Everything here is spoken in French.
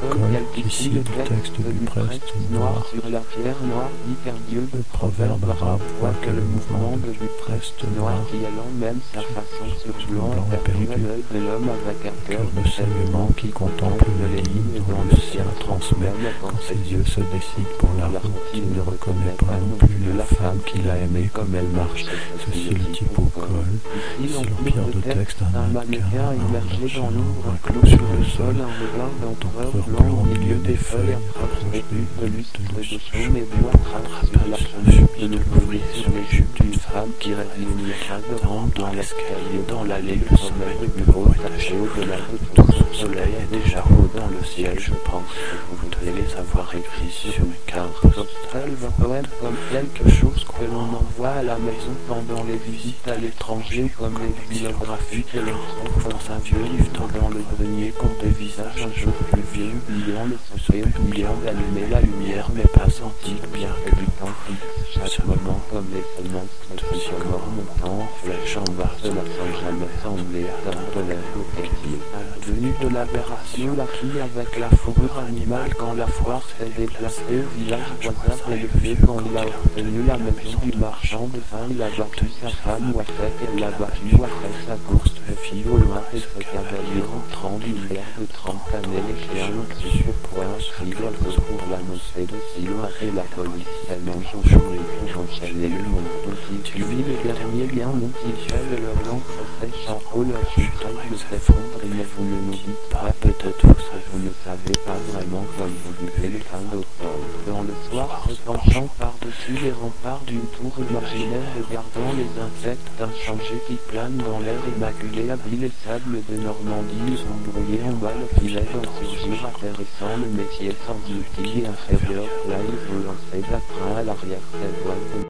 colle ici le texte du preste noir sur la pierre noire dit qu'un dieu de proverbe arabe voit que le mouvement de du preste noir qui allant même sa façon sur blanc perdu à l'œil de l'homme avec un cœur de saignement qui contemple les lignes dont le sien transmet. quand ses yeux se décident pour la route il ne reconnaît pas non plus la femme qu'il a aimée comme elle marche. Ceci le typocole sur l'empire de texte un mannequin immergé dans l'ombre un clou sur le sol un d'empereur blanc au milieu des feuilles rapproché de lustre de mais bois trace sur la jupe de l'ouvrier sur les jupes d'une femme qui cadran dans l'escalier dans l'allée le sommeil du bureau attaché au-delà de tout son soleil est déjà haut dans le ciel je pense que vous devez les avoir écrits sur une carte postale poème comme quelque chose que l'on envoie à la maison pendant les visites à l'étranger comme les bibliographies que l'on trouve dans un vieux livre dans le grenier qu'on dévisage un jour plus vieux oubliant le souper oubliant d'allumer la lumière mais pas antique bien que du temps chaque moment comme les semences de montant en flèche en bas cela sans jamais sembler atteindre l'air. à la de l'aberration. La fille avec la fourrure animale quand la foire s'est déplacée. Au village voisin et le fait quand il a obtenu la maison du marchand de vin. Il a battu sa femme elle l'a battu après sa course de fille au loin et ce cavalier rentrant guerre de trente années les chiens l'ont sur point suivre pour l'annoncer de Silo et la police elle mange au jour les le monde aussi tu vis les derniers bien montichels leur langue en haut leur chuteau de s'effondre mais vous comme vous buvez le pain d'automne dans le soir se penchant par-dessus les remparts d'une tour imaginaire regardant les insectes inchangés qui planent dans l'air immaculé habile et sable de Normandie sont brouillés en bas le filet d'en surgir intéressant le métier sans outil inférieur là il à l'arrière cette voile